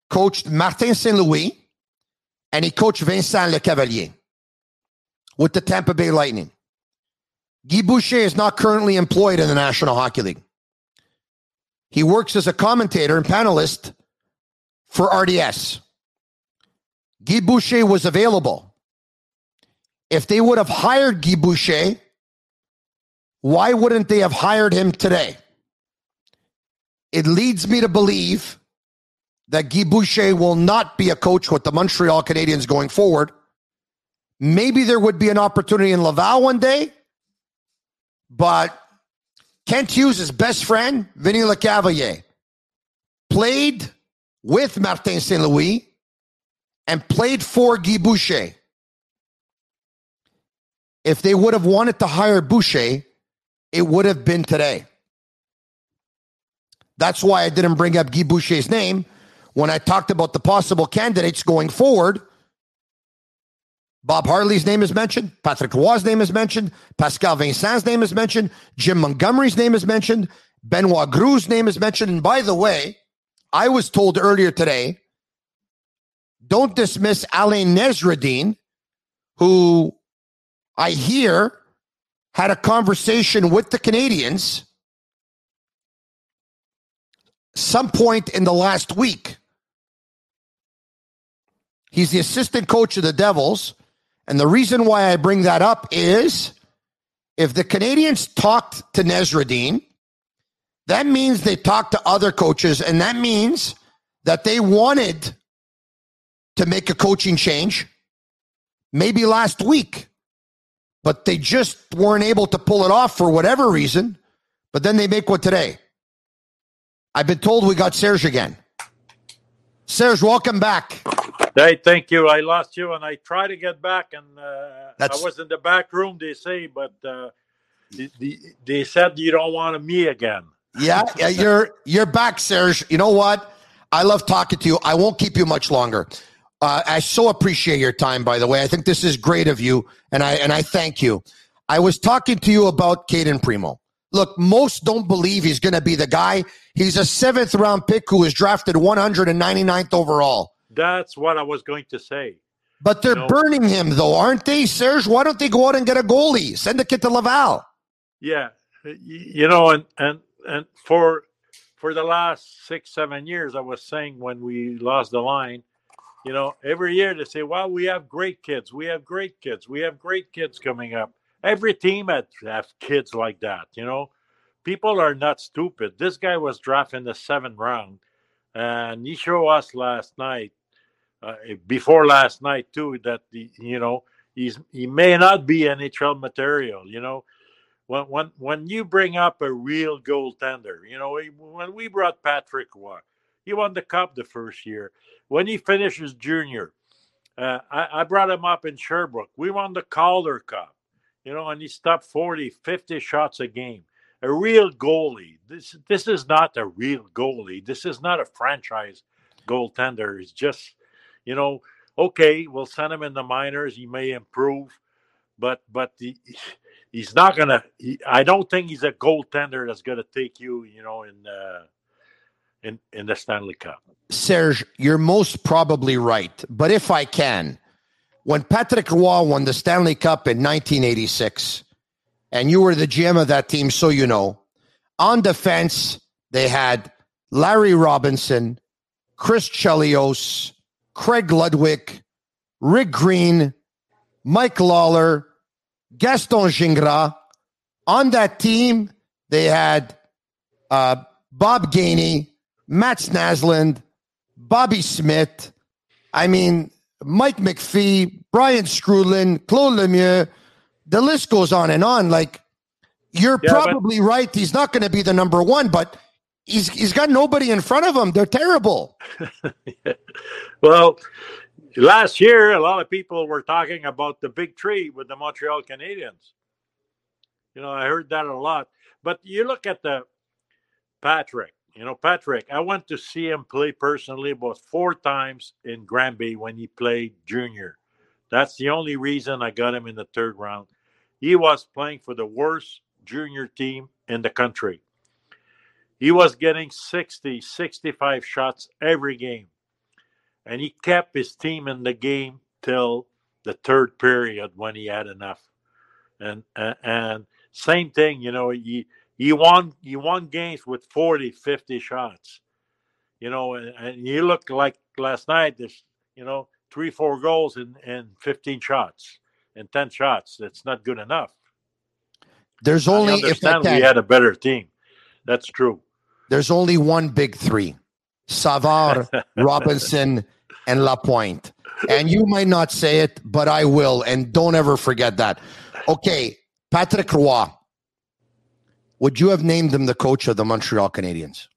coached Martin St. Louis and he coached Vincent Lecavalier with the Tampa Bay Lightning. Guy Boucher is not currently employed in the National Hockey League. He works as a commentator and panelist for RDS. Guy Boucher was available. If they would have hired Guy Boucher, why wouldn't they have hired him today? It leads me to believe that Guy Boucher will not be a coach with the Montreal Canadiens going forward. Maybe there would be an opportunity in Laval one day, but Kent Hughes' best friend, Vinny Lecavalier, played with Martin St. Louis and played for Guy Boucher. If they would have wanted to hire Boucher, it would have been today. That's why I didn't bring up Guy Boucher's name when I talked about the possible candidates going forward, Bob Hartley's name is mentioned, Patrick Roy's name is mentioned, Pascal Vincent's name is mentioned, Jim Montgomery's name is mentioned, Benoit Groulx's name is mentioned. And by the way, I was told earlier today, don't dismiss Alain Nasreddine, who I hear had a conversation with the Canadiens some point in the last week. He's the assistant coach of the Devils. And the reason why I bring that up is if the Canadiens talked to Nasreddine, that means they talked to other coaches, and that means that they wanted to make a coaching change maybe last week, but they just weren't able to pull it off for whatever reason. But then they make what today? I've been told we got Serge again. Serge, welcome back. Hey, thank you. I lost you, and I tried to get back, and uh, I was in the back room. They say, but uh, they, they said you don't want me again. Yeah, yeah, you're you're back, Serge. You know what? I love talking to you. I won't keep you much longer. Uh, I so appreciate your time. By the way, I think this is great of you, and I and I thank you. I was talking to you about Cayden Primeau. Look, most don't believe he's going to be the guy. He's a seventh round pick who was drafted 199th overall. That's what I was going to say. But they're you know, burning him, though, aren't they, Serge? Why don't they go out and get a goalie? Send the kid to Laval. Yeah, you know, and and and for for the last six seven years, I was saying when we lost the line, you know, every year they say, "Wow, we have great kids. We have great kids. We have great kids coming up." Every team had have kids like that. You know, people are not stupid. This guy was drafted in the seventh round, and he showed us last night, uh, before last night too, that the, you know he's he may not be NHL material. You know, when when when you bring up a real goaltender, you know, when we brought Patrick Roy, he won the cup the first year. When he finishes junior, uh, I, I, brought him up in Sherbrooke. We won the Calder Cup, you know, and he stopped 40, 50 shots a game. A real goalie. This this is not a real goalie. This is not a franchise goaltender. It's just, you know, okay, we'll send him in the minors. He may improve, but but the he's not gonna. He, I don't think he's a goaltender that's gonna take you, you know, in uh, in in the Stanley Cup. Serge, you're most probably right, but if I can, when Patrick Roy won the Stanley Cup in 1986, and you were the GM of that team, so you know, on defense they had Larry Robinson, Chris Chelios, Craig Ludwig, Rick Green, Mike Lalor, Gaston Gingras. On that team, they had uh, Bob Gainey, Mats Naslund, Bobby Smith. I mean, Mike McPhee, Brian Skrudland, Claude Lemieux. The list goes on and on. Like, you're yeah, probably but- right. He's not going to be the number one, but he's he's got nobody in front of him. They're terrible. well, last year, a lot of people were talking about the big tree with the Montreal Canadiens. You know, I heard that a lot. But you look at the Patrick, you know, Patrick, I went to see him play personally about four times in Granby when he played junior. That's the only reason I got him in the third round. He was playing for the worst junior team in the country. He was getting 60, 65 shots every game and he kept his team in the game till the third period when he had enough. And and, and same thing, you know, he he won he won games with 40, 50 shots. You know, and, and you look like last night, there's you know, three, four goals and in 15 shots and 10 shots. That's not good enough. There's only if we had a better team. That's true. There's only one big three. Savard, Robinson, and Lapointe. And you might not say it, but I will. And don't ever forget that. Okay, Patrick Roy. Would you have named him the coach of the Montreal Canadiens?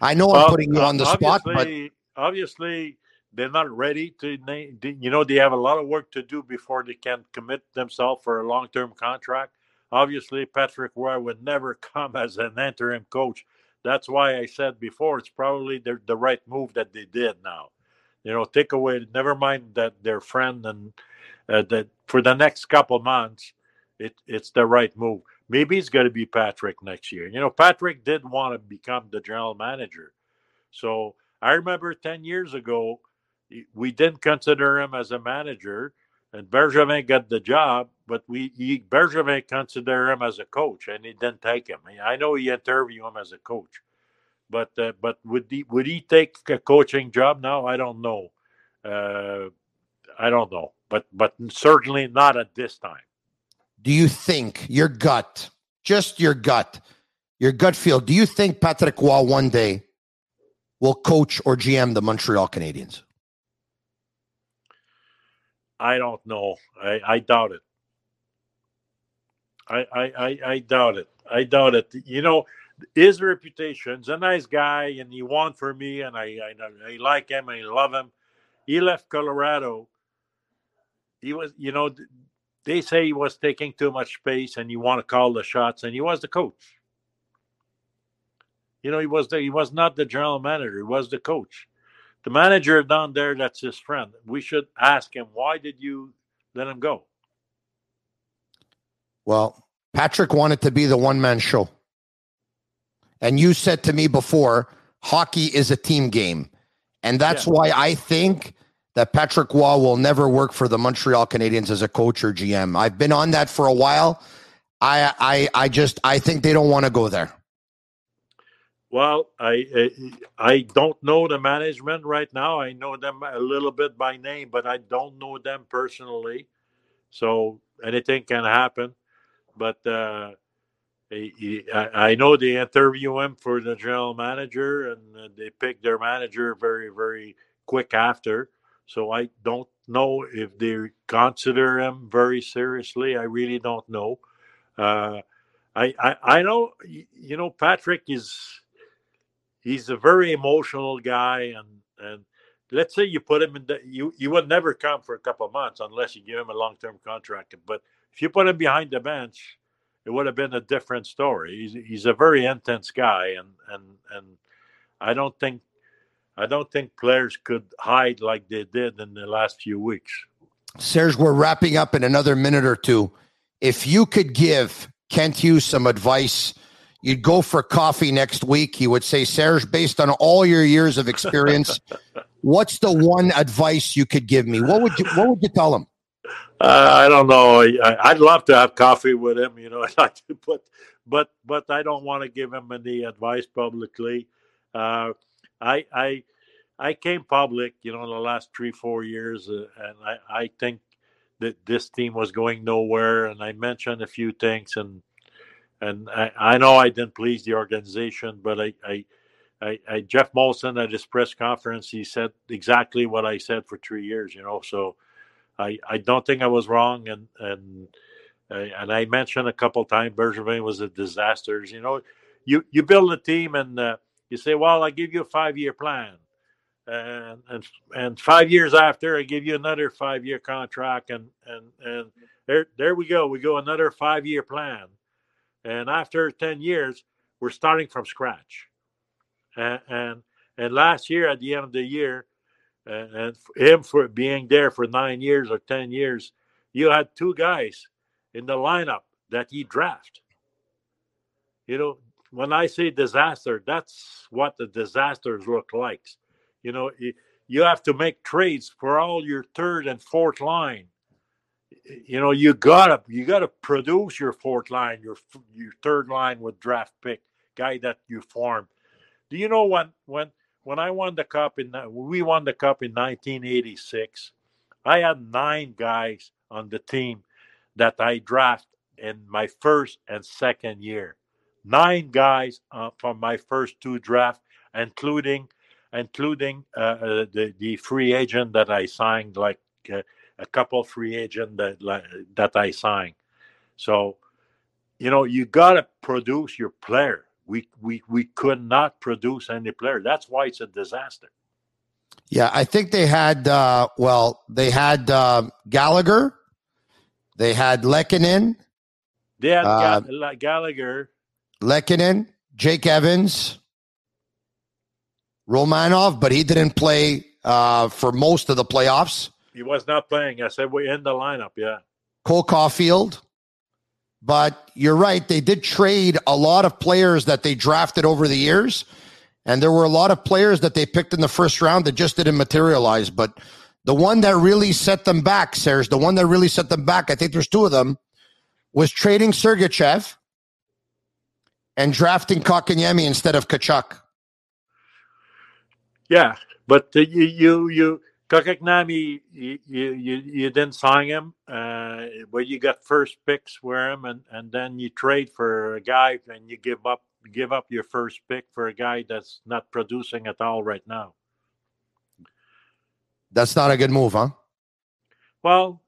I know I'm putting you on the spot, but obviously they're not ready to name. You know, they have a lot of work to do before they can commit themselves for a long-term contract. Obviously, Patrick Roy would never come as an interim coach that's why I said before it's probably the, the right move that they did now. You know, take away, never mind that their friend and uh, that for the next couple months, it, it's the right move. Maybe it's going to be Patrick next year. You know, Patrick did want to become the general manager. So I remember 10 years ago, we didn't consider him as a manager, and Bergevin got the job, but we he, Bergevin considered him as a coach, and he didn't take him. I know he interviewed him as a coach, but uh, but would he would he take a coaching job now? I don't know. Uh, I don't know, but but certainly not at this time. Do you think your gut, just your gut, your gut feel? Do you think Patrick Roy one day will coach or GM the Montreal Canadiens? I don't know. I, I doubt it. I, I, I, I doubt it. I doubt it. You know, his reputation's a nice guy, and he won for me, and I, I, I like him, I love him. He left Colorado. He was, you know, they say he was taking too much space, and you want to call the shots, and he was the coach. You know, he was the, he was not the general manager; he was the coach. The manager down there that's his friend. We should ask him why did you let him go? Well patrick wanted to be the one-man show. And you said to me before hockey is a team game. And that's yeah. why i think that patrick Roy will never work for the montreal canadiens as a coach or gm i've been on that for a while i i i just i think they don't want to go there well, I I don't know the management right now. I know them a little bit by name, but I don't know them personally. So anything can happen. But uh, I, I know they interview him for the general manager, and uh, they pick their manager very very quick after. So I don't know if they consider him very seriously. I really don't know. Uh, I, I I know you know Patrick is he's a very emotional guy and and let's say you put him in the you you would never come for a couple of months unless you give him a long-term contract but if you put him behind the bench it would have been a different story he's, he's a very intense guy and and and i don't think i don't think players could hide like they did in the last few weeks serge we're wrapping up in another minute or two if you could give kent hughes some advice you'd go for coffee next week. He would say, Serge, based on all your years of experience, what's the one advice you could give me? What would you What would you tell him? Uh, I don't know. I, would love to have coffee with him. You know, I'd like to put, but but I don't want to give him any advice publicly. Uh, I I I came public, you know, in the last three four years, uh, and I I think that this team was going nowhere, and I mentioned a few things and and I, I know I didn't please the organization, but I, I, I, I, Geoff Molson at his press conference, he said exactly what I said for three years. You know, so I, I don't think I was wrong, and and and I mentioned a couple times Bergevin was a disaster. You know, you you build a team and uh, you say, well, I give you a five year plan. And, and and five years after, I give you another five year contract, and and and there there we go. We go another five year plan and after 10 years we're starting from scratch and and, and last year at the end of the year and, and him for being there for nine years or 10 years you had two guys in the lineup that he draft you know when i say disaster that's what the disasters look like. You know you have to make trades for all your third and fourth line. You know you gotta you gotta produce your fourth line your your third line with draft pick guy that you form. Do you know when when when i won the cup in uh, we won the cup in 1986 i had nine guys on the team that i draft in my first and second year nine guys uh, from my first two drafts including including uh, uh, the the free agent that i signed like uh, a couple free agent that that I signed. So, you know, you got to produce your player. We we we could not produce any player. That's why it's a disaster. Yeah, I think they had. Uh, well, they had uh, Gallagher. They had Lehkonen. They had uh, Gallagher. Lehkonen, Jake Evans. Romanov, but he didn't play uh, for most of the playoffs. He was not playing. I said we're in the lineup. Yeah. Cole Caufield. But you're right. They did trade a lot of players that they drafted over the years. And there were a lot of players that they picked in the first round that just didn't materialize. But the one that really set them back, Serge, the one that really set them back, I think there's two of them, was trading Sergachev and drafting Kotkaniemi instead of Tkachuk. Yeah, but you you you Kotkaniemi, you, you you didn't sign him, uh, but you got first picks for him, and and then you trade for a guy, and you give up give up your first pick for a guy that's not producing at all right now. That's not a good move, huh? Well,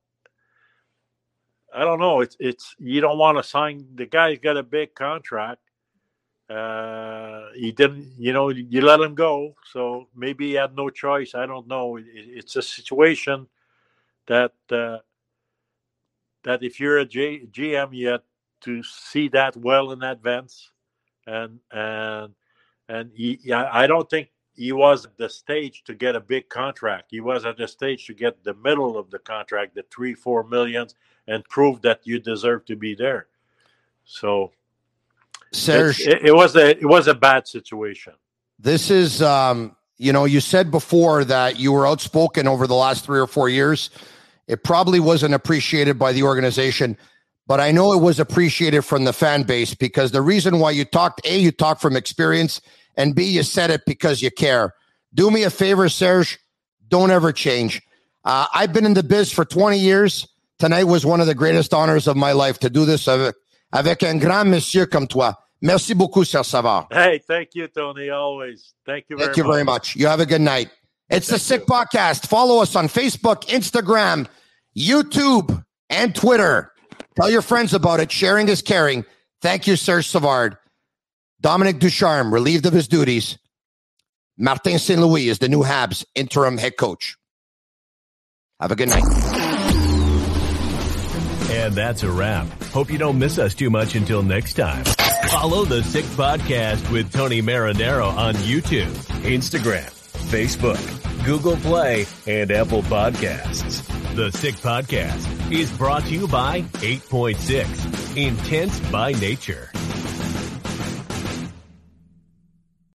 I don't know. It's it's you don't want to sign the guy's got a big contract. Uh, he didn't, you know, you let him go. So maybe he had no choice. I don't know. It, it's a situation that uh, that if you're a G, GM, you have to see that well in advance, and and and he, I don't think he was at the stage to get a big contract. He was at the stage to get the middle of the contract, the three, four millions, and prove that you deserve to be there. So, Serge, it, it, was a it was a bad situation. This is, um, you know, you said before that you were outspoken over the last three or four years. It probably wasn't appreciated by the organization, but I know it was appreciated from the fan base because the reason why you talked, a, you talked from experience and B, you said it because you care. Do me a favor, Serge. Don't ever change. Uh, I've been in the biz for 20 years. Tonight was one of the greatest honors of my life to do this avec, avec un grand monsieur comme toi. Merci beaucoup, Serge Savard. Hey, thank you, Tony. Always. Thank you very Thank you much. very much. You have a good night. It's thank the Sick you. Podcast. Follow us on Facebook, Instagram, YouTube, and Twitter. Tell your friends about it. Sharing is caring. Thank you, Serge Savard. Dominique Ducharme, relieved of his duties. Martin St-Louis is the new Habs interim head coach. Have a good night. And that's a wrap. Hope you don't miss us too much until next time. Follow the Sick Podcast with Tony Marinaro on YouTube, Instagram, Facebook, Google Play, and Apple Podcasts. The Sick Podcast is brought to you by 8.6, Intense by Nature.